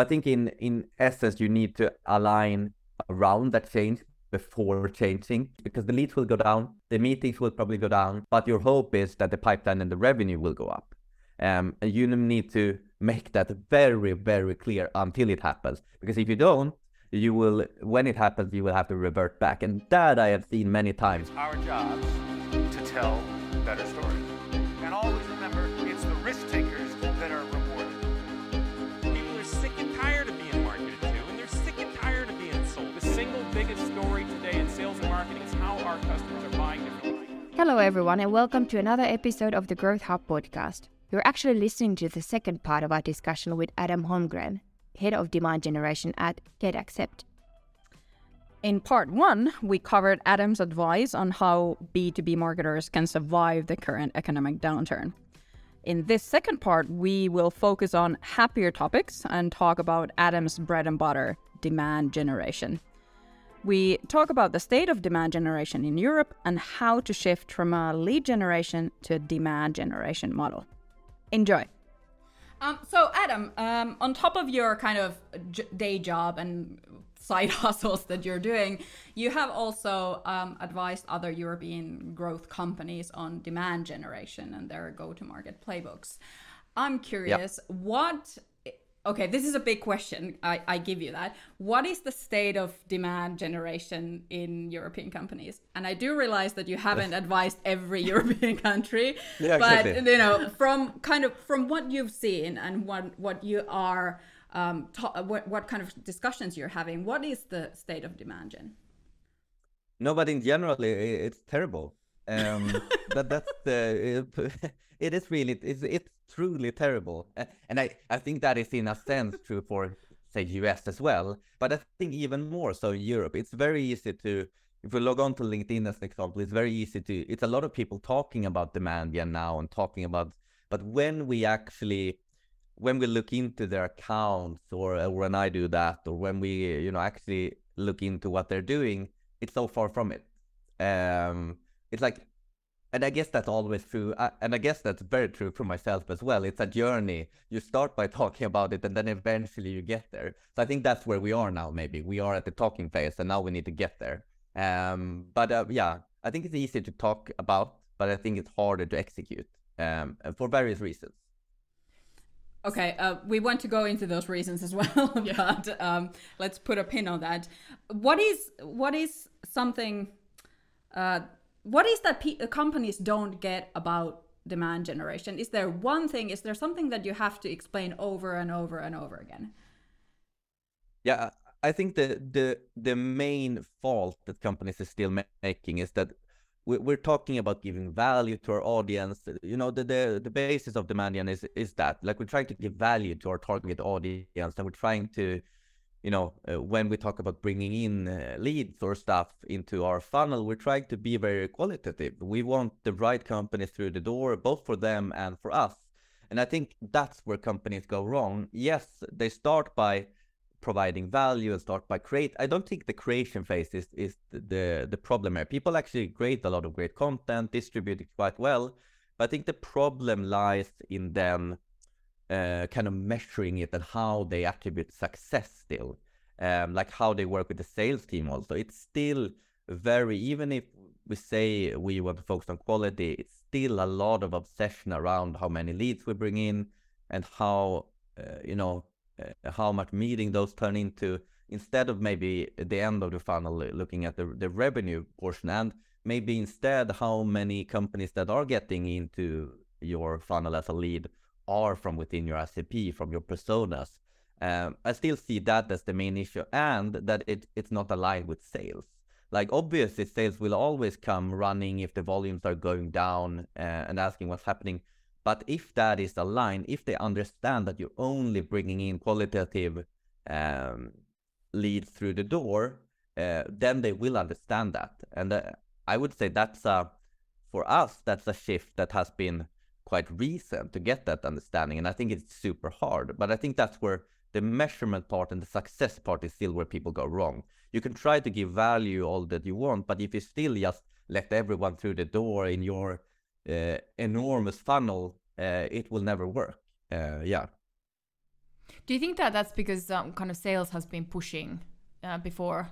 But I think in in essence, you need to align around that change before changing because the leads will go down, the meetings will probably go down, but your hope is that the pipeline and the revenue will go up. Um, and you need to make that very, very clear until it happens. Because if you don't, you will, when it happens, you will have to revert back. And that I have seen many times. Our jobs to tell better stories. And always Hello, everyone, and welcome to another episode of the Growth Hub podcast. You're actually listening to the second part of our discussion with Adam Holmgren, head of demand generation at GetAccept. In part one, we covered Adam's advice on how B2B marketers can survive the current economic downturn. In this second part, we will focus on happier topics and talk about Adam's bread and butter, demand generation. We talk about the state of demand generation in Europe and how to shift from a lead generation to a demand generation model. Enjoy. Um, so, Adam, um, on top of your kind of j- day job and side hustles that you're doing, you have also um, advised other European growth companies on demand generation and their go to market playbooks. I'm curious, yep. what okay, this is a big question. I, I give you that. What is the state of demand generation in European companies? And I do realize that you haven't advised every European country, yeah, but exactly. you know, from kind of from what you've seen and what what you are, um, ta- what what kind of discussions you're having, what is the state of demand gen? No, but in general, it's terrible. Um, that that's the it, it is really it's it's truly terrible, and I I think that is in a sense true for say US as well, but I think even more so in Europe. It's very easy to if we log on to LinkedIn as an example, it's very easy to it's a lot of people talking about demand yeah now and talking about but when we actually when we look into their accounts or, or when I do that or when we you know actually look into what they're doing, it's so far from it. Um, it's like and I guess that's always true. I, and I guess that's very true for myself as well. It's a journey. You start by talking about it, and then eventually you get there. So I think that's where we are now. Maybe we are at the talking phase, and now we need to get there. Um, but uh, yeah, I think it's easy to talk about, but I think it's harder to execute um, for various reasons. Okay, uh, we want to go into those reasons as well, but um, let's put a pin on that. What is what is something? Uh, what is that pe- companies don't get about demand generation? Is there one thing? Is there something that you have to explain over and over and over again? Yeah, I think the the the main fault that companies are still making is that we're talking about giving value to our audience. You know, the the, the basis of demand is is that like we're trying to give value to our target audience, and we're trying to you know, uh, when we talk about bringing in uh, leads or stuff into our funnel, we're trying to be very qualitative. We want the right companies through the door, both for them and for us. And I think that's where companies go wrong. Yes, they start by providing value and start by create. I don't think the creation phase is, is the, the problem here. People actually create a lot of great content, distribute it quite well. But I think the problem lies in them uh, kind of measuring it and how they attribute success still, um, like how they work with the sales team also. It's still very, even if we say we want to focus on quality, it's still a lot of obsession around how many leads we bring in and how, uh, you know, uh, how much meeting those turn into instead of maybe at the end of the funnel looking at the, the revenue portion and maybe instead how many companies that are getting into your funnel as a lead are from within your SAP, from your personas. Um, I still see that as the main issue, and that it, it's not aligned with sales. Like obviously, sales will always come running if the volumes are going down uh, and asking what's happening. But if that is aligned, if they understand that you're only bringing in qualitative um, leads through the door, uh, then they will understand that. And uh, I would say that's a, for us, that's a shift that has been quite recent to get that understanding. And I think it's super hard. But I think that's where the measurement part and the success part is still where people go wrong. You can try to give value all that you want, but if you still just let everyone through the door in your uh, enormous funnel, uh, it will never work. Uh, yeah. Do you think that that's because um, kind of sales has been pushing uh, before?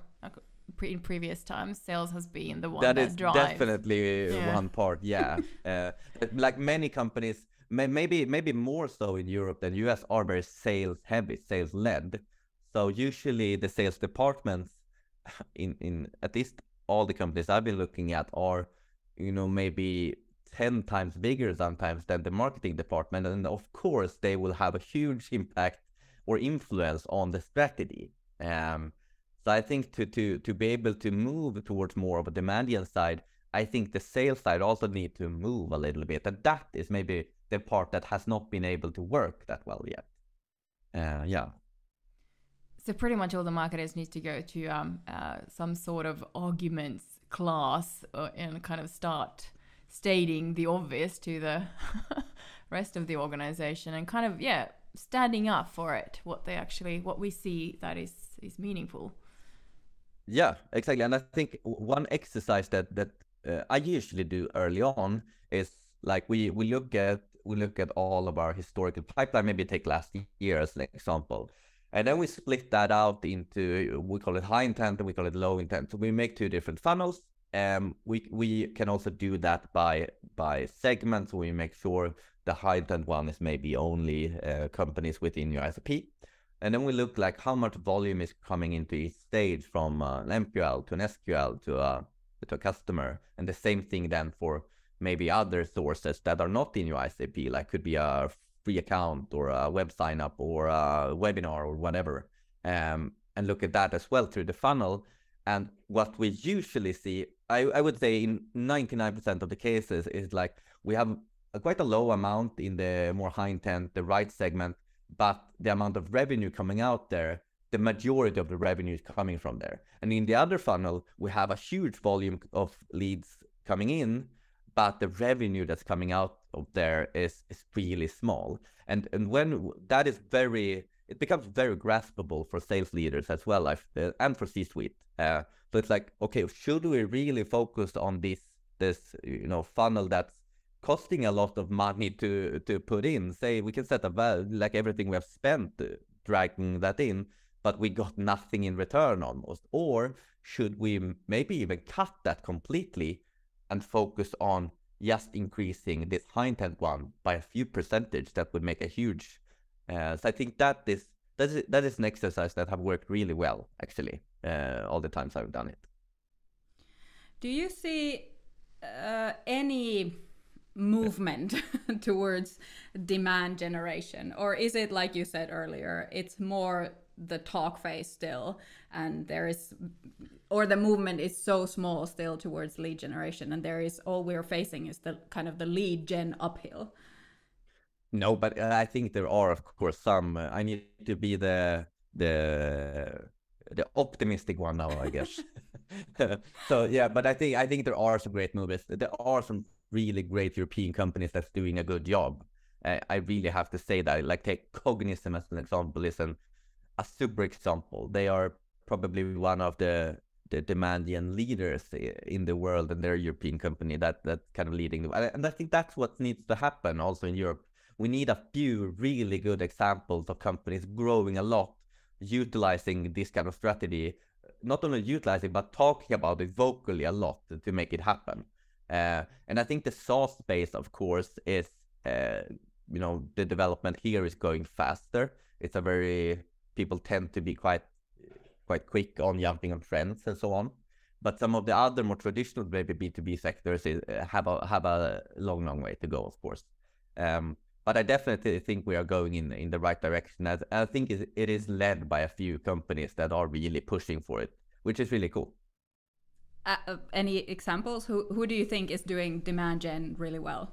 Pre- in previous times, sales has been the one that, that is drives. definitely Yeah. one part yeah uh, like many companies may, maybe maybe more so in europe than us are very sales heavy sales led so usually the sales departments in in at least all the companies i've been looking at are you know maybe 10 times bigger sometimes than the marketing department and of course they will have a huge impact or influence on the strategy um, so I think to to to be able to move towards more of a demand gen side, I think the sales side also need to move a little bit, and that is maybe the part that has not been able to work that well yet. Uh, yeah, So pretty much all the marketers need to go to um, uh, some sort of arguments class uh, and kind of start stating the obvious to the rest of the organization and kind of yeah standing up for it what they actually what we see that is is meaningful yeah, exactly. And I think one exercise that that uh, I usually do early on is like we we look at we look at all of our historical pipeline. Maybe take last year as an example, and then we split that out into we call it high intent and we call it low intent. So we make two different funnels. Um, we we can also do that by by segments. We make sure the high intent one is maybe only uh, companies within your ICP. And then we look like how much volume is coming into each stage from uh, an MQL to an SQL to a, to a customer. And the same thing then for maybe other sources that are not in your ICP, like could be a free account or a web sign up or a webinar or whatever. Um, and look at that as well through the funnel. And what we usually see, I, I would say in 99% of the cases, is like we have a, quite a low amount in the more high intent, the right segment, but the amount of revenue coming out there, the majority of the revenue is coming from there. And in the other funnel, we have a huge volume of leads coming in, but the revenue that's coming out of there is is really small. And and when that is very, it becomes very graspable for sales leaders as well, uh, and for C-suite. Uh, so it's like, okay, should we really focus on this this you know funnel that's costing a lot of money to to put in. Say we can set a value like everything we have spent uh, dragging that in, but we got nothing in return almost. Or should we maybe even cut that completely and focus on just increasing this high intent one by a few percentage? That would make a huge. Uh, so I think that is that is that is an exercise that have worked really well actually. Uh, all the times I've done it. Do you see uh, any movement towards demand generation, or is it like you said earlier? It's more the talk phase still, and there is, or the movement is so small still towards lead generation, and there is all we're facing is the kind of the lead gen uphill. No, but uh, I think there are, of course, some. Uh, I need to be the the the optimistic one now, I guess. so yeah, but I think I think there are some great movies. There are some really great European companies that's doing a good job. Uh, I really have to say that. Like take Cognism as an example is an, a super example. They are probably one of the the demand gen leaders in the world, and they're a European company that that kind of leading. The, and I think that's what needs to happen also in Europe. We need a few really good examples of companies growing a lot, utilizing this kind of strategy. Not only utilizing, but talking about it vocally a lot to make it happen. Uh, and I think the SaaS space, of course, is uh, you know the development here is going faster. It's a very people tend to be quite quite quick on jumping on trends and so on. But some of the other more traditional maybe B2B sectors is, uh, have a have a long, long way to go, of course. Um, but I definitely think we are going in in the right direction. As I think it is led by a few companies that are really pushing for it, which is really cool. Uh, uh, any examples? Who who do you think is doing demand gen really well?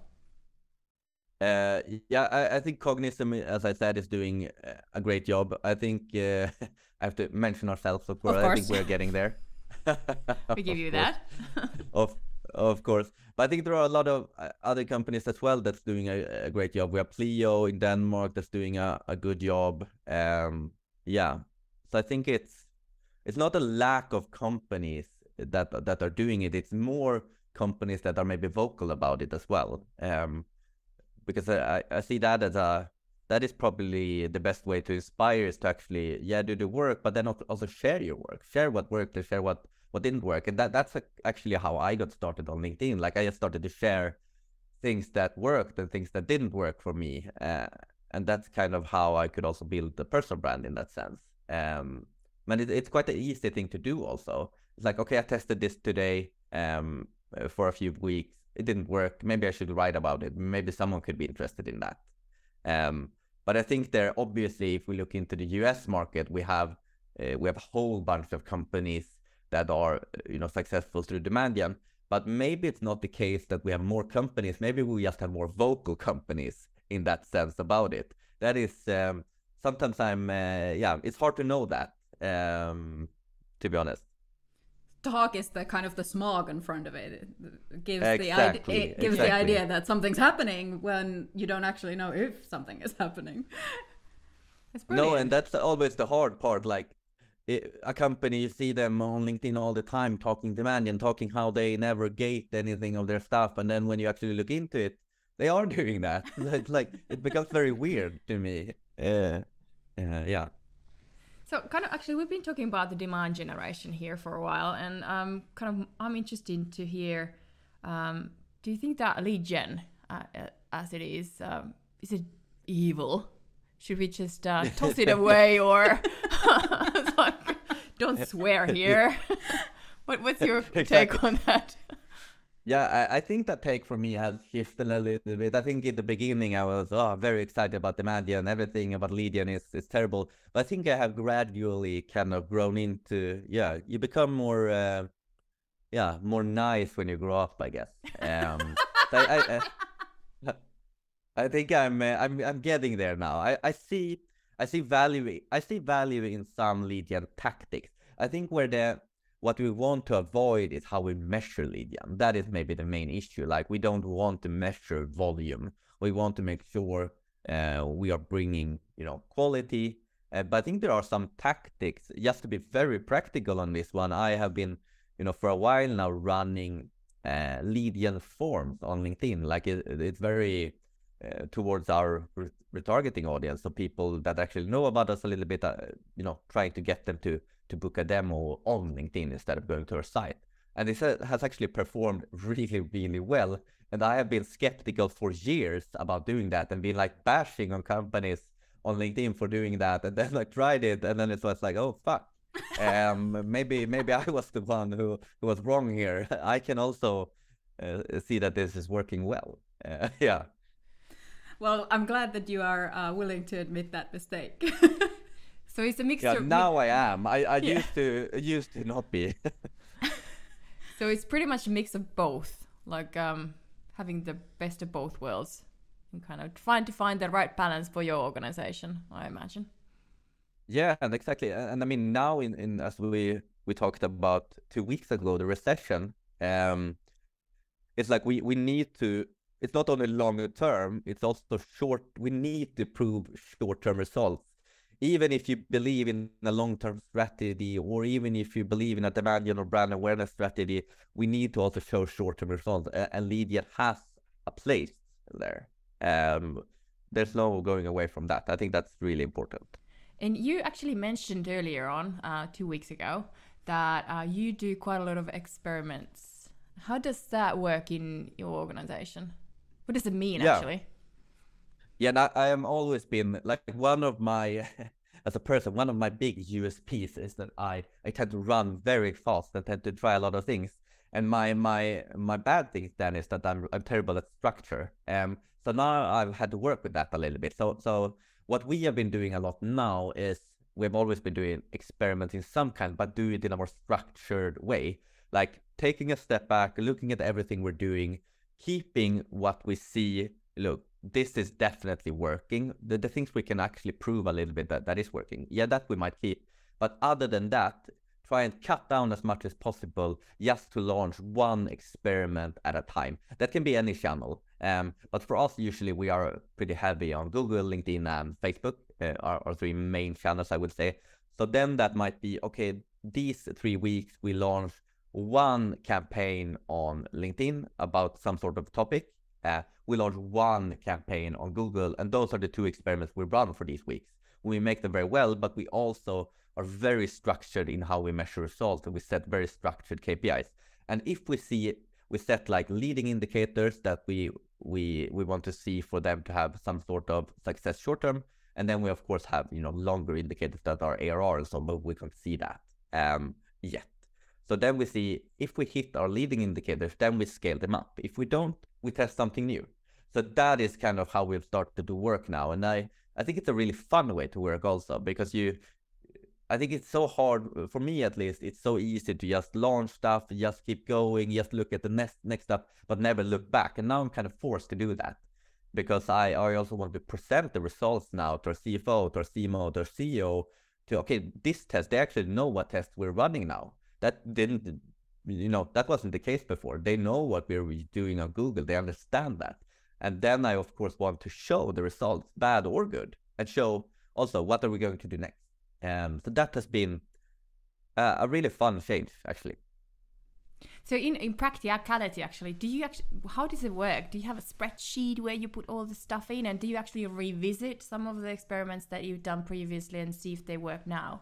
Uh, yeah, I, I think Cognism, as I said, is doing uh, a great job. I think uh, I have to mention ourselves, of course. I think we're getting there. we give you course. that of of course. But I think there are a lot of uh, other companies as well that's doing a, a great job. We have Pleo in Denmark that's doing a, a good job. Um, yeah, so I think it's it's not a lack of companies that that are doing it. It's more companies that are maybe vocal about it as well. Um, because I, I- see that as a that is probably the best way to inspire is to actually yeah do the work but then also share your work share what worked and share what what didn't work and that that's actually how i got started on linkedin like i just started to share things that worked and things that didn't work for me uh, and that's kind of how i could also build the personal brand in that sense um but it, it's quite an easy thing to do also it's like okay i tested this today um for a few weeks it didn't work maybe i should write about it maybe someone could be interested in that um, but I think there, obviously, if we look into the US market, we have uh, we have a whole bunch of companies that are you know successful through demand gen. But maybe it's not the case that we have more companies. Maybe we just have more vocal companies in that sense about it. That is um, sometimes I'm uh, yeah, it's hard to know that um, to be honest talk is the kind of the smog in front of it. It gives exactly, the idea it gives exactly. the idea that something's happening when you don't actually know if something is happening. no, and that's always the hard part. Like it, a company, you see them on LinkedIn all the time talking demand and talking how they never gate anything of their stuff, and then when you actually look into it, they are doing that. it's like it becomes very weird to me. Uh, uh, yeah. So, kind of actually, we've been talking about the demand generation here for a while, and um, kind of, I'm interested to hear. Um, do you think that lead gen, uh, uh as it is, um, is it evil? Should we just uh, toss it away, or don't swear here? what, what's your exactly. take on that? Yeah, I, I, think that take for me has shifted a little bit. I think in the beginning I was oh, very excited about gen and everything about lead gen is, is terrible. But I think I have gradually kind of grown into yeah, you become more uh, yeah, more nice when you grow up, I guess. Um, I, I, I, think I'm uh, I'm I'm getting there now. I, I see I see value I see value in some lead gen tactics. I think where the what we want to avoid is how we measure gen. That is maybe the main issue. Like we don't want to measure volume. We want to make sure uh, we are bringing, you know, quality. Uh, but I think there are some tactics. Just to be very practical on this one, I have been, you know, for a while now running uh, gen forms on LinkedIn. Like it, it's very uh, towards our retargeting audience, so people that actually know about us a little bit, uh, you know, trying to get them to to book a demo on LinkedIn instead of going to our site. And this has actually performed really, really well. And I have been skeptical for years about doing that and been like bashing on companies on LinkedIn for doing that. And then I tried it, and then it was like, oh fuck. um, maybe maybe I was the one who, who was wrong here. I can also uh, see that this is working well. Uh, yeah. Well, I'm glad that you are uh, willing to admit that mistake. So it's a mixture. Yeah, now I am. I, I yeah. used to used to not be. so it's pretty much a mix of both, like um, having the best of both worlds, and kind of trying to find the right balance for your organization. I imagine. Yeah, and exactly, and I mean now in, in as we we talked about two weeks ago, the recession. Um, it's like we we need to it's not only longer term it's also short we need to prove short term results even if you believe in a long-term strategy or even if you believe in a demand or brand awareness strategy, we need to also show short-term results. And lead has a place there. Um, there's no going away from that. I think that's really important. And you actually mentioned earlier on, uh, two weeks ago, that uh, you do quite a lot of experiments. How does that work in your organization? What does it mean, yeah. actually? Yeah, and I, I am always been like one of my as a person, one of my big USPs is that I I tend to run very fast and tend to try a lot of things. And my my my bad thing then is that I'm I'm terrible at structure. Um, so now I've had to work with that a little bit. So so what we have been doing a lot now is we've always been doing experiments in some kind, but do it in a more structured way. Like taking a step back, looking at everything we're doing, keeping what we see. Look, this is definitely working. The, the things we can actually prove a little bit that that is working. Yeah, that we might keep. But other than that, try and cut down as much as possible just to launch one experiment at a time. That can be any channel. Um, but for us, usually we are pretty heavy on Google, LinkedIn, and Facebook, uh, our, our three main channels, I would say. So then that might be okay, these three weeks we launch one campaign on LinkedIn about some sort of topic Uh, we launch one campaign on Google, and those are the two experiments we run for these weeks. We make them very well, but we also are very structured in how we measure results, and we set very structured KPIs. And if we see we set like leading indicators that we we we want to see for them to have some sort of success short term, and then we of course have you know longer indicators that are ARR and so, but we can't see that um, yet. So then we see if we hit our leading indicators, then we scale them up. If we don't, we test something new. So that is kind of how we've started to do work now, and I I think it's a really fun way to work also because you I think it's so hard uh, for me at least. It's so easy to just launch stuff, just keep going, just look at the next next stuff, but never look back. And now I'm kind of forced to do that because I, I also want to present the results now to our CFO, to our CMO, to our CEO. To okay, this test they actually know what test we're running now. That didn't, you know, that wasn't the case before. They know what we're doing on Google. They understand that. And then I of course want to show the results, bad or good, and show also what are we going to do next. Um, so that has been uh, a really fun change, actually. So in, in practicality, actually, do you actually how does it work? Do you have a spreadsheet where you put all the stuff in, and do you actually revisit some of the experiments that you've done previously and see if they work now?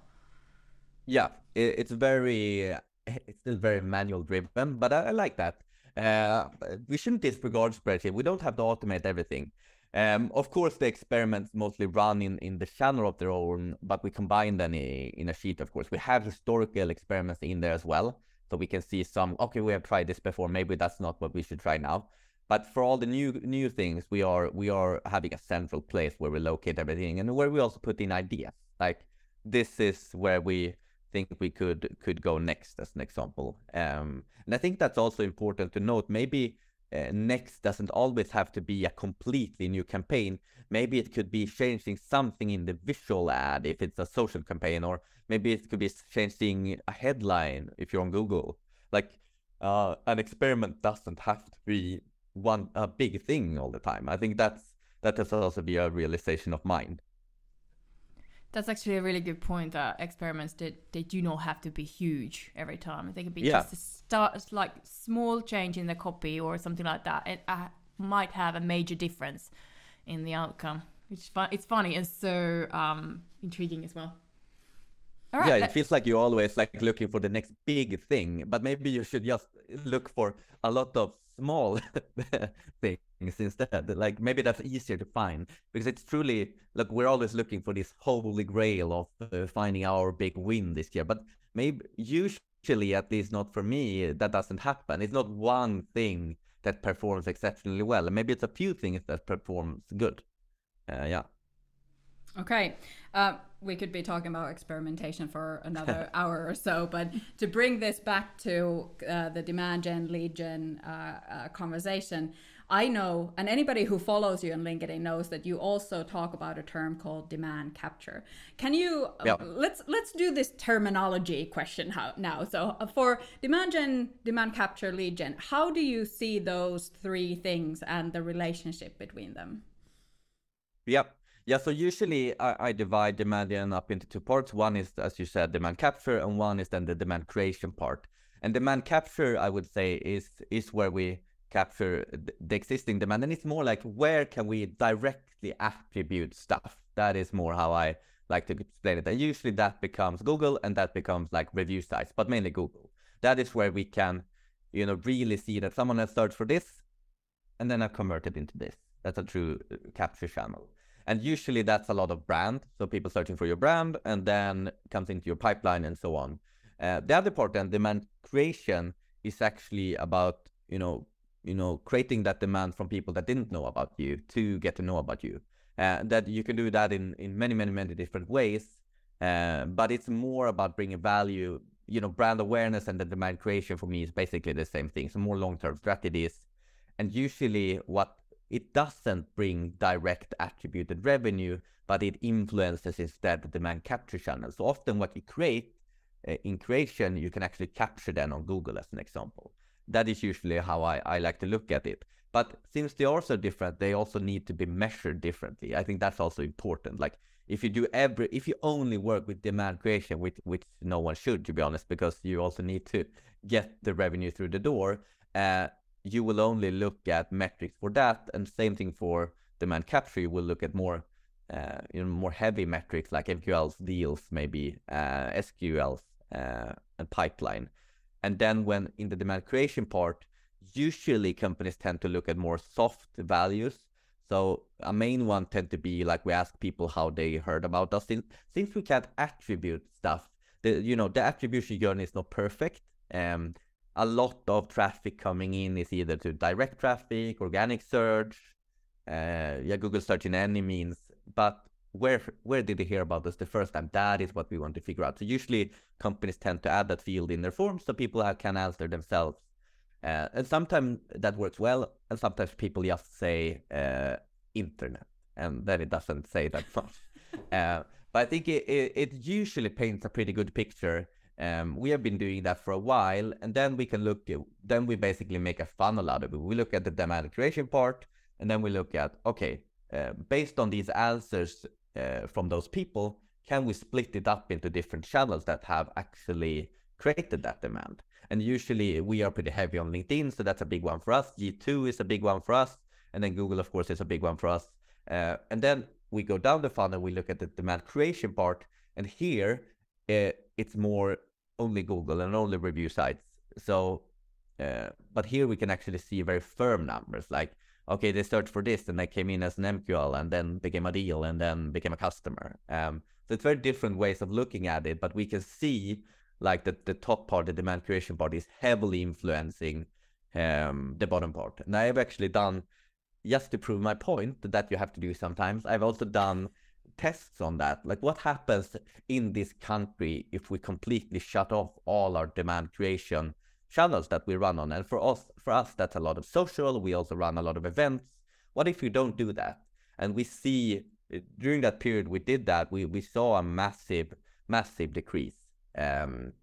Yeah, it, it's very it's still very manual driven, but I, I like that. Uh, we shouldn't disregard spreadsheet. We don't have to automate everything. Um, of course, the experiments mostly run in, in the channel of their own, but we combine them in a sheet, of course. We have historical experiments in there as well. So we can see some, okay, we have tried this before. Maybe that's not what we should try now. But for all the new new things, we are we are having a central place where we locate everything and where we also put in ideas. Like this is where we think we could could go next, as an example. Um, and I think that's also important to note. Maybe uh, next doesn't always have to be a completely new campaign. Maybe it could be changing something in the visual ad if it's a social campaign, or maybe it could be changing a headline if you're on Google. Like uh, an experiment doesn't have to be one a big thing all the time. I think that's that has also be a realization of mine. That's actually a really good point. That experiments that they do not have to be huge every time. They could be Yeah. just a start, like small change in the copy or something like that. It uh, might have a major difference in the outcome. Which fun. It's funny and so um, intriguing as well. All right. yeah, let- it feels like you're always like looking for the next big thing, but maybe you should just look for a lot of small things instead. Like maybe that's easier to find because it's truly like we're always looking for this holy grail of uh, finding our big win this year, but maybe usually at least not for me that doesn't happen. It's not one thing that performs exceptionally well. Maybe it's a few things that performs good. Uh, yeah. Okay. Uh, we could be talking about experimentation for another hour or so, but to bring this back to uh, the demand gen, lead gen uh, uh, conversation, I know, and anybody who follows you on LinkedIn knows that you also talk about a term called demand capture. Can you Yeah. let's let's do this terminology question now? So uh, for demand gen, demand capture, lead gen, how do you see those three things and the relationship between them? Yep. Yeah, so usually I, I divide demand gen up into two parts. One is, as you said, demand capture, and one is then the demand creation part. And demand capture, I would say, is is where we capture the existing demand, and it's more like where can we directly attribute stuff. That is more how I like to explain it. And usually that becomes Google, and that becomes like review sites, but mainly Google. That is where we can, you know, really see that someone has searched for this, and then I've converted into this. That's a true uh, capture channel. And usually that's a lot of brand. So people searching for your brand and then comes into your pipeline and so on. Uh, the other part then, demand creation, is actually about, you know, you know, creating that demand from people that didn't know about you to get to know about you. Uh, that you can do that in, in many, many, many different ways. Uh, but it's more about bringing value. You know, brand awareness and the demand creation for me is basically the same thing. So more long-term strategies. And usually what it doesn't bring direct attributed revenue, but it influences instead the demand capture channel. So often what you create uh, in creation, you can actually capture then on Google as an example. That is usually how I, I like to look at it. But since they are so different, they also need to be measured differently. I think that's also important. Like if you do every, if you only work with demand creation, which which no one should, to be honest, because you also need to get the revenue through the door. Uh, you will only look at metrics for that, and same thing for demand capture. You will look at more, uh, you know, more heavy metrics like MQLs, deals, maybe uh, SQLs, uh, and pipeline. And then when in the demand creation part, usually companies tend to look at more soft values. So a main one tend to be like we ask people how they heard about us. Since, since we can't attribute stuff, the you know the attribution journey is not perfect. Um, a lot of traffic coming in is either to direct traffic, organic search, uh, yeah, Google search in any means. But where where did they hear about us the first time? That is what we want to figure out. So usually companies tend to add that field in their forms so people can answer themselves. Uh, and sometimes that works well, and sometimes people just say uh, internet, and then it doesn't say that much. uh, but I think it, it, it, usually paints a pretty good picture. Um, we have been doing that for a while, and then we can look. Then we basically make a funnel out of it. We look at the demand creation part, and then we look at okay, uh, based on these answers uh, from those people, can we split it up into different channels that have actually created that demand? And usually we are pretty heavy on LinkedIn, so that's a big one for us. G2 is a big one for us. And then Google, of course, is a big one for us. Uh, and then we go down the funnel, we look at the demand creation part. And here uh, it's more only Google and only review sites. So, uh, but here we can actually see very firm numbers like, okay, they searched for this and they came in as an MQL and then became a deal and then became a customer. Um, so it's very different ways of looking at it, but we can see like the, the top part, the demand creation part is heavily influencing um, the bottom part. And I have actually done, just to prove my point that you have to do sometimes, I've also done tests on that. Like what happens in this country if we completely shut off all our demand creation channels that we run on? And for us, for us, that's a lot of social. We also run a lot of events. What if we don't do that? And we see during that period we did that, we, we saw a massive, massive decrease um,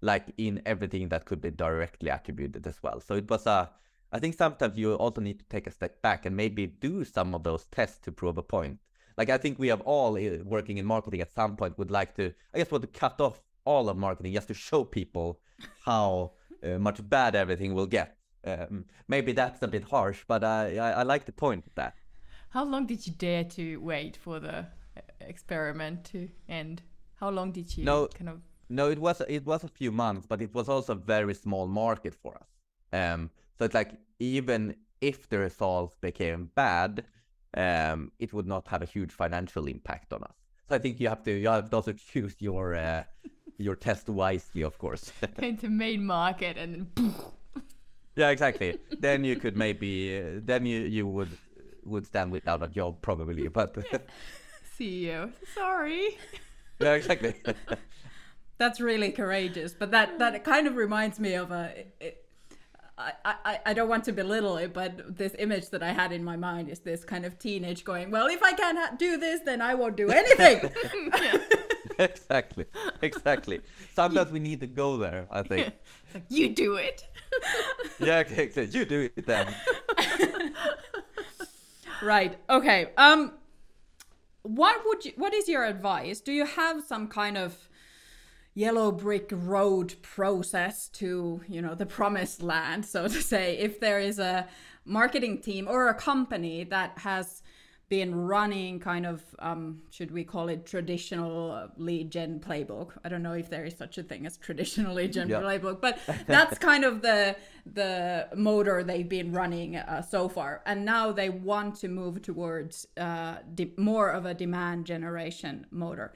like in everything that could be directly attributed as well. So it was a, I think sometimes you also need to take a step back and maybe do some of those tests to prove a point. Like I think we have all eh, working in marketing at some point would like to, I guess, want to cut off all of marketing just to show people how much bad everything will get. Um, maybe that's a bit harsh, but I, I, I like the point of that. How long did you dare to wait for the eh, experiment to end? How long did you no, kind of no, it was it was a few months, but it was also a very small market for us. Um, so it's like even if the results became bad, um, it would not have a huge financial impact on us. So I think you have to you have to also choose your uh, your test wisely, of course. Into main market and then. yeah, exactly. then you could maybe uh, then you you would would stand without a job probably, but. CEO, sorry. yeah, exactly that's really courageous. But that that kind of reminds me of a. It, I, I, I don't want to belittle it, but this image that I had in my mind is this kind of teenage going, Well, if I can't ha- do this, then I won't do anything. exactly. Exactly. Sometimes we need to go there, I think. Like, you do it. yeah, exactly. You do it then. right. Okay. Um, what would you, what is your advice? Do you have some kind of yellow brick road process to you know the promised land so to say if there is a marketing team or a company that has been running kind of um, should we call it traditional lead gen playbook. I don't know if there is such a thing as traditional lead gen yeah. playbook but that's kind of the the motor they've been running uh, so far. And now they want to move towards uh, more of a demand generation motor.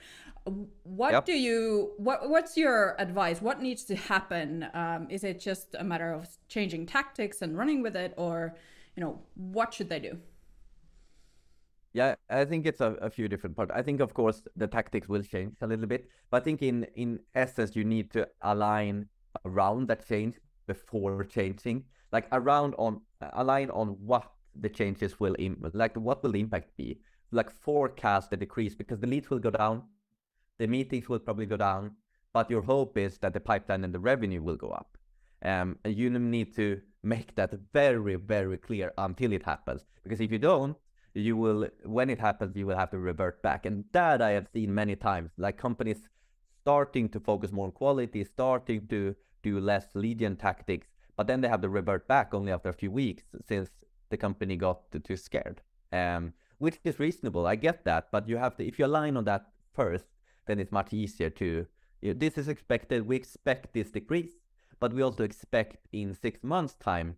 What yep. do you what what's your advice? What needs to happen? Um, is it just a matter of changing tactics and running with it or you know what should they do yeah i think it's a, a few different parts i think of course the tactics will change a little bit but i think in in essence you need to align around that change before changing like around on align on what the changes will Im- like what will the impact be like forecast the decrease because the leads will go down the meetings will probably go down, but your hope is that the pipeline and the revenue will go up. Um, and you need to make that very, very clear until it happens. Because if you don't, you will, when it happens, you will have to revert back. And that I have seen many times, like companies starting to focus more on quality, starting to do less gen tactics, but then they have to revert back only after a few weeks since the company got too scared. Um, which is reasonable. I get that, but you have to if you align on that first, then it's much easier to. You this is expected. We expect this decrease, but we also expect in six months' time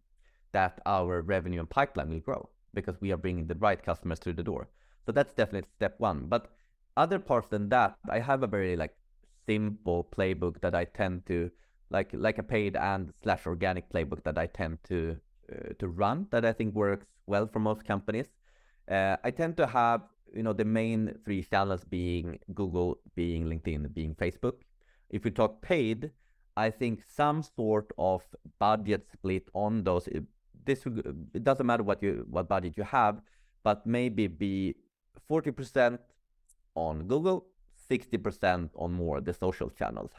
that our revenue and pipeline will grow because we are bringing the right customers through the door. So that's definitely step one. But other parts than that, I have a very like simple playbook that I tend to like like a paid and slash organic playbook that I tend to uh, to run that I think works well for most companies. Uh, I tend to have you know the main three channels being Google, being LinkedIn, being Facebook. If we talk paid, I think some sort of budget split on those. This it doesn't matter what you what budget you have, but maybe be forty percent on Google, sixty percent on more the social channels.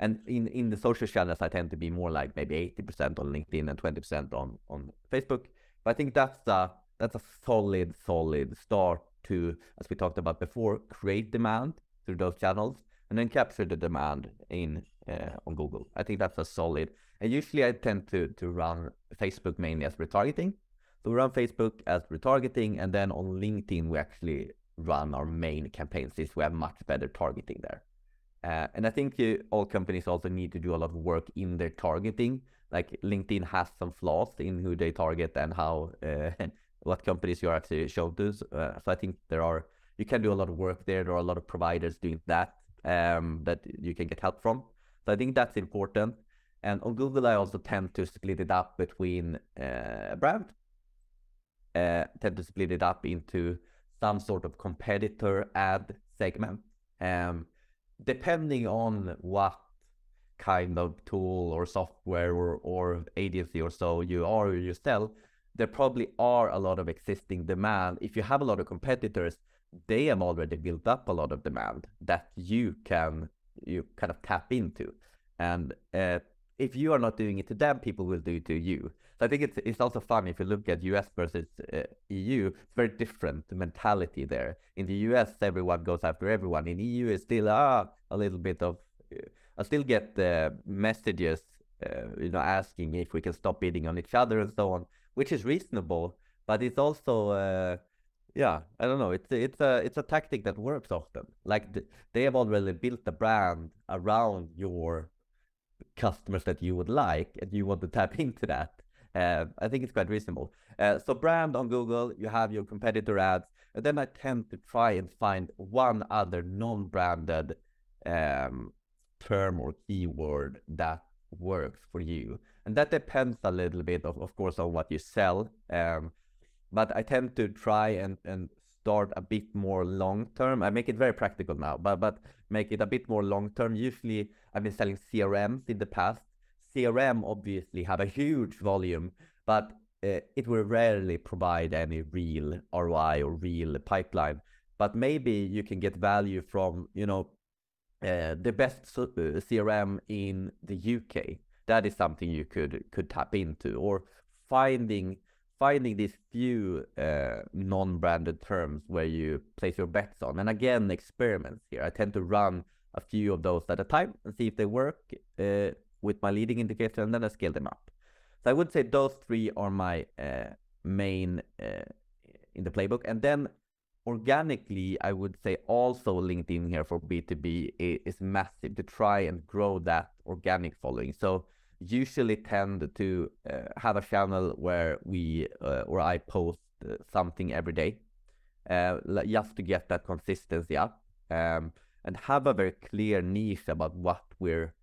And in, in the social channels, I tend to be more like maybe 80% on LinkedIn and 20% on, on Facebook. But I think that's a, that's a solid, solid start to, as we talked about before, create demand through those channels and then capture the demand in uh, on Google. I think that's a solid. And usually I tend to, to run Facebook mainly as retargeting. So we run Facebook as retargeting, and then on LinkedIn, we actually run our main campaigns since we have much better targeting there. Uh, and I think uh, all companies also need to do a lot of work in their targeting. Like LinkedIn has some flaws in who they target and how uh, what companies you're actually shown to. Uh, so I think there are you can do a lot of work there. There are a lot of providers doing that um, that you can get help from. So I think that's important. And on Google, I also tend to split it up between uh, brand, uh, tend to split it up into some sort of competitor ad segment. Um, depending on what kind of tool or software or, or agency or so you are or you sell, there probably are a lot of existing demand. If you have a lot of competitors, they have already built up a lot of demand that you can you kind of tap into. And uh, if you are not doing it to them, people will do it to you. So I think it's it's also fun if you look at US versus uh, EU. It's very different mentality there. In the US, everyone goes after everyone. In EU, it's still ah a little bit of. Uh, I still get uh, messages, you know, asking if we can stop bidding on each other and so on, which is reasonable. But it's also yeah i don't know it's it's a it's a tactic that works often like th- they have already built a brand around your customers that you would like and you want to tap into that uh, I think it's quite reasonable. Uh, so brand on Google, you have your competitor ads, and then I tend to try and find one other non-branded um, term or keyword that works for you, and that depends a little bit, of, of course, on what you sell. Um, but I tend to try and and start a bit more long term. I make it very practical now, but but make it a bit more long term. Usually, I've been selling CRMs in the past, CRM obviously have a huge volume, but uh, it will rarely provide any real ROI or real pipeline. But maybe you can get value from, you know, uh, the best CRM in the UK. That is something you could could tap into, or finding finding these few uh, non-branded terms where you place your bets on. And again, experiments here. I tend to run a few of those at a time and see if they work. Uh, with my leading indicator and then I scale them up. So I would say those three are my uh, main uh, in the playbook. And then organically, I would say also LinkedIn here for B2B is massive to try and grow that organic following. So usually tend to uh, have a channel where we uh, or I post uh, something every day just to get that consistency up um, and have a very clear niche about what we're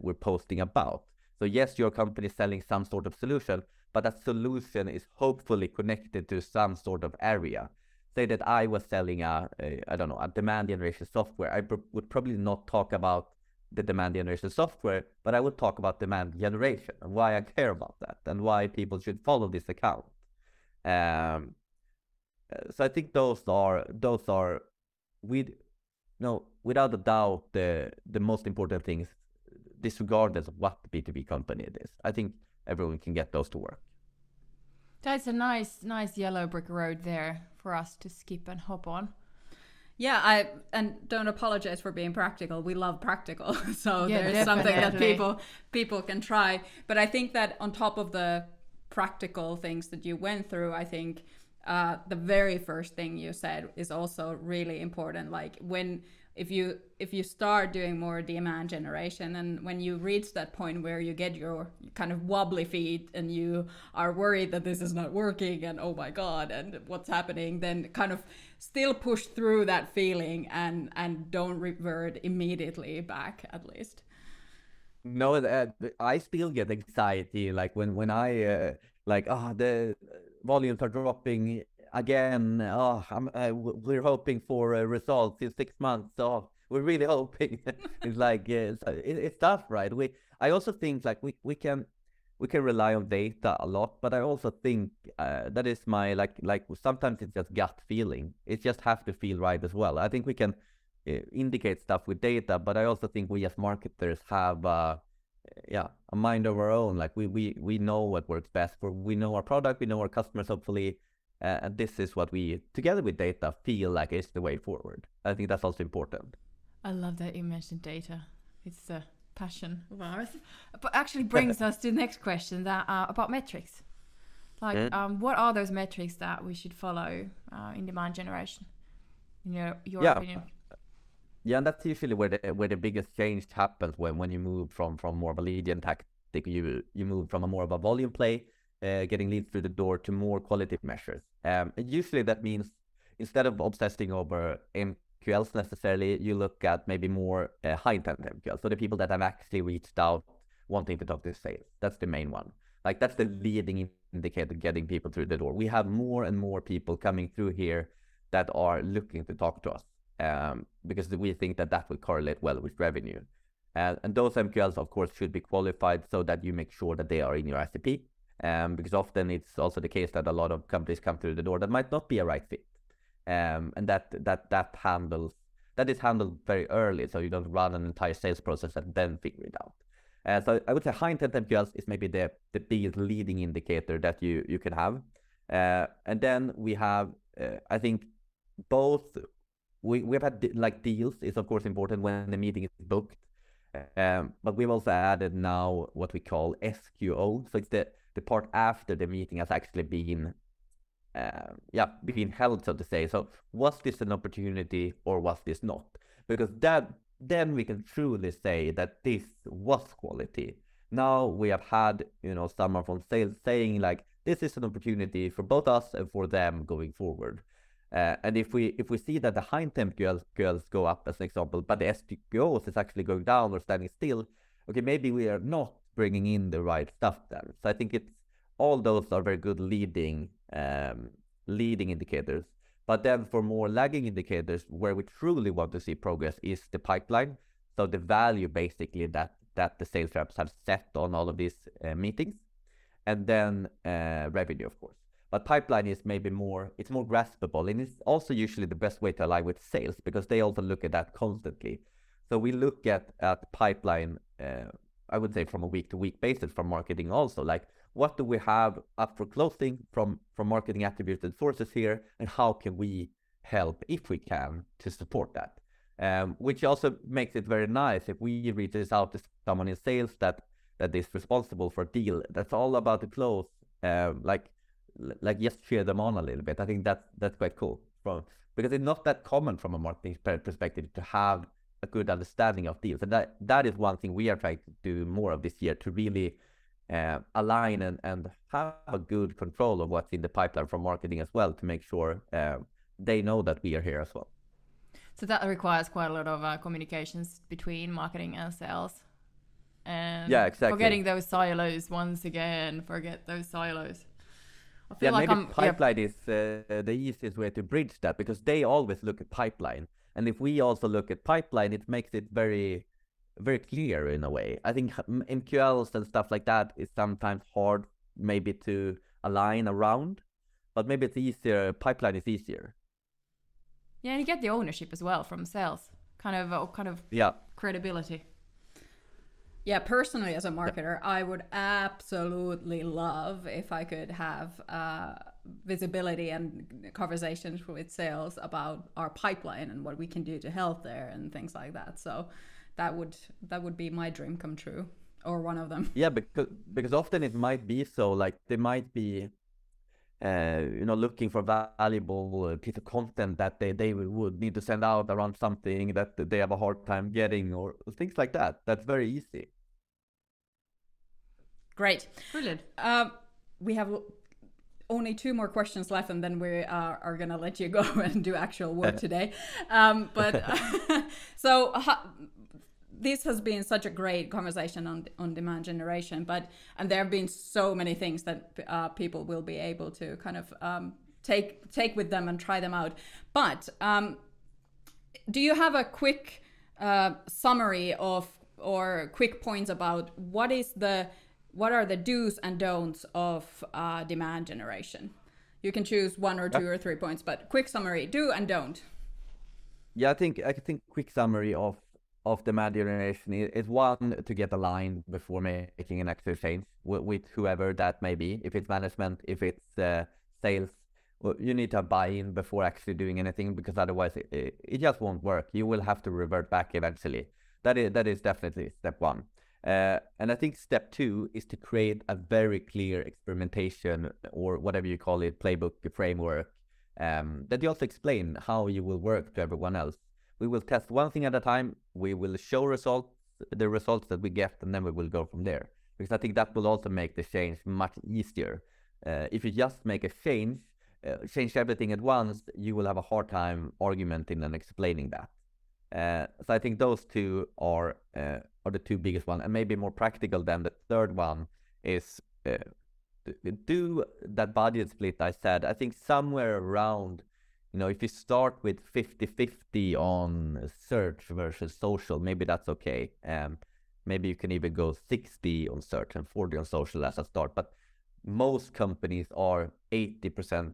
we're posting about. So yes, your company is selling some sort of solution, but that solution is hopefully connected to some sort of area. Say that I was selling a, a I don't know, a demand generation software. I pr- would probably not talk about the demand generation software, but I would talk about demand generation and why I care about that and why people should follow this account. Um, uh, so I think those are those are with no without a doubt the the most important things disregardless of what B2B company it is. I think everyone can get those to work. That's a nice, nice yellow brick road there for us to skip and hop on. Yeah, I and don't apologize for being practical. We love practical, so Yeah, there's something that people people can try. But I think that on top of the practical things that you went through, I think uh, the very first thing you said is also really important. Like when if you if you start doing more demand generation and when you reach that point where you get your kind of wobbly feet and you are worried that this is not working and oh my god and what's happening then kind of still push through that feeling and and don't revert immediately back at least. No, uh, I still get anxiety like when when I uh, like ah the volumes are dropping again. Oh, uh, we're hoping for results in six months. Oh, we're really hoping. it's like it's, uh, it, it's tough, right? We I also think like we we can we can rely on data a lot, but I also think uh, that is my like like sometimes it's just gut feeling. It just have to feel right as well. I think we can uh, indicate stuff with data, but I also think we as marketers have uh, yeah a mind of our own. Like we we we know what works best for we know our product, we know our customers hopefully, uh, and this is what we together with data feel like is the way forward. I think that's also important. I love that you mentioned data. It's a passion of ours. But actually brings us to the next question that uh, about metrics. Like, Mm. um, what are those metrics that we should follow uh, in demand generation? In your, your Yeah. opinion. Yeah, and that's usually where the where the biggest change happens when when you move from from more of a lead gen tactic, you you move from a more of a volume play, uh, getting leads through the door to more quality measures. Um, usually that means instead of obsessing over MQLs necessarily, you look at maybe more uh, high intent MQLs. So the people that have actually reached out wanting to talk to sales. That's the main one. Like that's the leading indicator getting people through the door. We have more and more people coming through here that are looking to talk to us um, because we think that that will correlate well with revenue. And, and those MQLs, of course, should be qualified so that you make sure that they are in your ICP. Um, because often it's also the case that a lot of companies come through the door that might not be a right fit. Um, and that that that handles that is handled very early, so you don't run an entire sales process and then figure it out. Uh, so I would say high intent MQLs is maybe the the biggest leading indicator that you you can have. Uh, and then we have, uh, I think, both we we've had de- like deals is of course important when the meeting is booked, um, but we've also added now what we call SQO. So it's the the part after the meeting has actually been, uh, yeah, been held, so to say. So was this an opportunity or was this not? Because that then we can truly say that this was quality. Now we have had you know someone from sales saying like this is an opportunity for both us and for them going forward. Uh, and if we if we see that the high intent MQLs, go up as an example, but the SQOs is actually going down or standing still, okay, maybe we are not bringing in the right stuff there. So I think it's all those are very good leading um, leading indicators. But then for more lagging indicators, where we truly want to see progress is the pipeline. So the value basically that that the sales reps have set on all of these uh, meetings, and then uh, revenue, of course. But pipeline is maybe more, it's more graspable, and it's also usually the best way to align with sales because they also look at that constantly. So we look at at pipeline, uh, I would say from a week to week basis from marketing also, like what do we have up for closing from from marketing attributed sources here, and how can we help if we can to support that. Um, which also makes it very nice if we reaches out to someone in sales that that is responsible for deal that's all about the close, um, like like just cheer them on a little bit. I think that's that's quite cool from because it's not that common from a marketing perspective to have a good understanding of deals, and that that is one thing we are trying to do more of this year to really uh, align and and have a good control of what's in the pipeline from marketing as well to make sure uh, they know that we are here as well. So that requires quite a lot of uh, communications between marketing and sales. And Yeah, exactly. Forgetting those silos once again. Forget those silos. I feel Yeah, like maybe I'm. yeah, pipeline is uh, the easiest way to bridge that because they always look at pipeline, and if we also look at pipeline, it makes it very, very clear in a way. I think MQLs and stuff like that is sometimes hard, maybe to align around, but maybe it's easier. Pipeline is easier. yeah, and you get the ownership as well from sales. Kind of, uh, kind of Yeah. credibility. Yeah, personally, as a marketer, I would absolutely love if I could have uh, visibility and conversations with sales about our pipeline and what we can do to help there and things like that. So that would that would be my dream come true, or one of them. Yeah, because because often it might be so. Like they might be, uh, you know, looking for valuable uh, piece of content that they they would need to send out around something that they have a hard time getting, or things like that. That's very easy. Great. Brilliant. Um, we have only two more questions left, and then we are, are going to let you go and do actual work today. Um, but so this has been such a great conversation on on demand generation. But and there have been so many things that uh, people will be able to kind of um, take take with them and try them out. But um, do you have a quick uh, summary of or quick points about what is the what are the do's and don'ts of uh, demand generation? You can choose one or two or three points, but quick summary: do and don't. Yeah, I think I think quick summary of of demand generation is one to get aligned before making an actual change with, with whoever that may be. If it's management, if it's uh, sales, well, you need to buy in before actually doing anything because otherwise it, it, it, just won't work. You will have to revert back eventually. That is that is definitely step one. Uh, and I think step two is to create a very clear experimentation or whatever you call it, playbook, framework, um, that you also explain how you will work to everyone else. We will test one thing at a time. We will show results, the results that we get, and then we will go from there. Because I think that will also make the change much easier. Uh, if you just make a change, uh, change everything at once, you will have a hard time argumenting and explaining that. Uh, so I think those two are uh, are the two biggest ones, and maybe more practical than the third one is uh, do that budget split I said. I think somewhere around, you know, if you start with 50-50 on search versus social, maybe that's okay. Um, maybe you can even go 60 on search and 40 on social as a start. But most companies are 80%,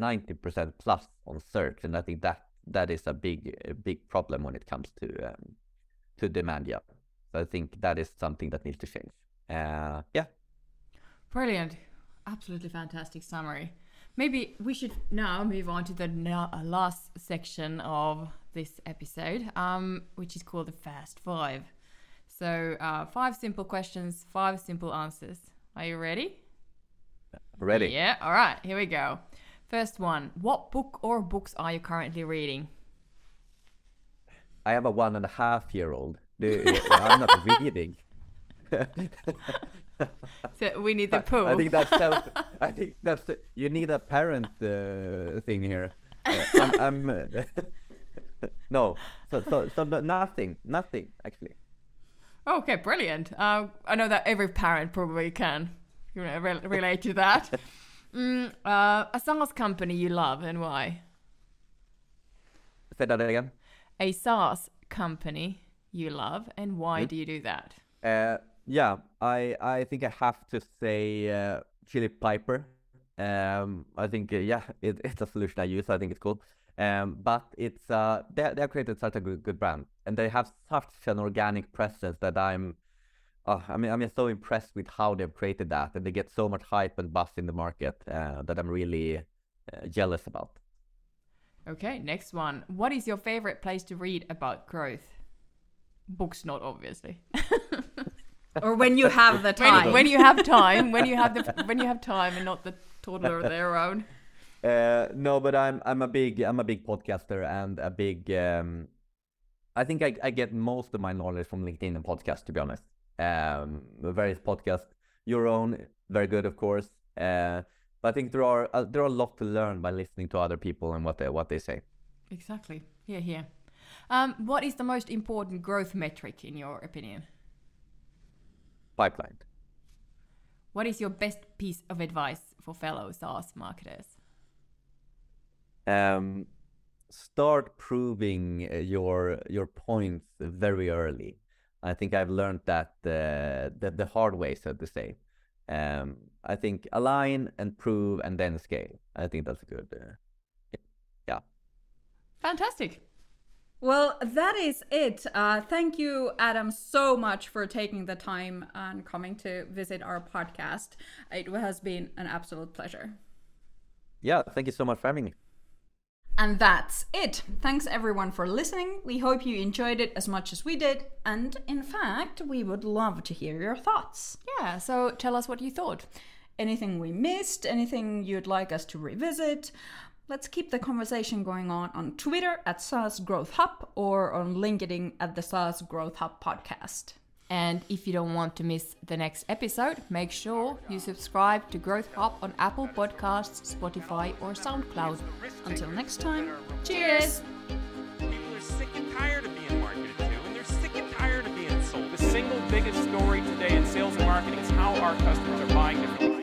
90% plus on search, and I think that that is a big a big problem when it comes to um, to demand. Yeah, so I think that is something that needs to change. Uh, yeah. Brilliant, absolutely fantastic summary. Maybe we should now move on to the uh, last section of this episode, um, which is called the Fast Five. So, uh, five simple questions, five simple answers. Are you ready? Ready. Yeah, all right, here we go. First one. What book or books are you currently reading? I have a one and a half year old. I'm not reading. so we need the poo. I think that's self, I think that's the, you need a parent uh, thing here. Uh, I'm, I'm uh, no, so, so so nothing, nothing actually. Okay, brilliant. Uh, I know that every parent probably can you know, re- relate to that. Mm, uh, a SaaS company you love and why? Say that again. A SaaS company you love and why mm. do you do that? Uh, yeah, I I think I have to say uh, Chili Piper. Um, I think uh, yeah, it, it's a solution I use. I think it's cool. Um, but it's uh, they they created such a good good brand, and they have such an organic presence that I'm oh, I mean, I'm just so impressed with how they've created that, and they get so much hype and buzz in the market uh, that I'm really uh, jealous about. Okay, next one. What is your favorite place to read about growth? Books, not obviously. or when you have the time. When, when, you have time, when you have the when you have time, and not the toddler there around. Uh, no, but I'm I'm a big I'm a big podcaster and a big. Um, I think I, I get most of my knowledge from LinkedIn and podcast, to be honest um, various podcasts. Your own, very good, of course. Uh, but I think there are uh, there are a lot to learn by listening to other people and what they what they say. Exactly. yeah here. Um, what is the most important growth metric in your opinion? Pipeline. What is your best piece of advice for fellow SaaS marketers? Um, start proving uh, your your points very early. I think I've learned that the the, the hard way, so to say. Um, I think align and prove and then scale. I think that's good. Uh, yeah. Fantastic. Well, that is it. Uh, thank you, Adam, so much for taking the time and coming to visit our podcast. It has been an absolute pleasure. Yeah, thank you so much for having me. And that's it. Thanks everyone for listening. We hope you enjoyed it as much as we did. And in fact, we would love to hear your thoughts. Yeah, so tell us what you thought. Anything we missed, anything you'd like us to revisit. Let's keep the conversation going on on Twitter at SaaS Growth Hub or on LinkedIn at the SaaS Growth Hub podcast. And if you don't want to miss the next episode, make sure you subscribe to Growth Hub on Apple Podcasts, Spotify, or SoundCloud. Until next time, Cheers! People are sick and tired of being marketed to, and they're sick and tired of being sold. The single biggest story today in sales and marketing is how our customers are buying different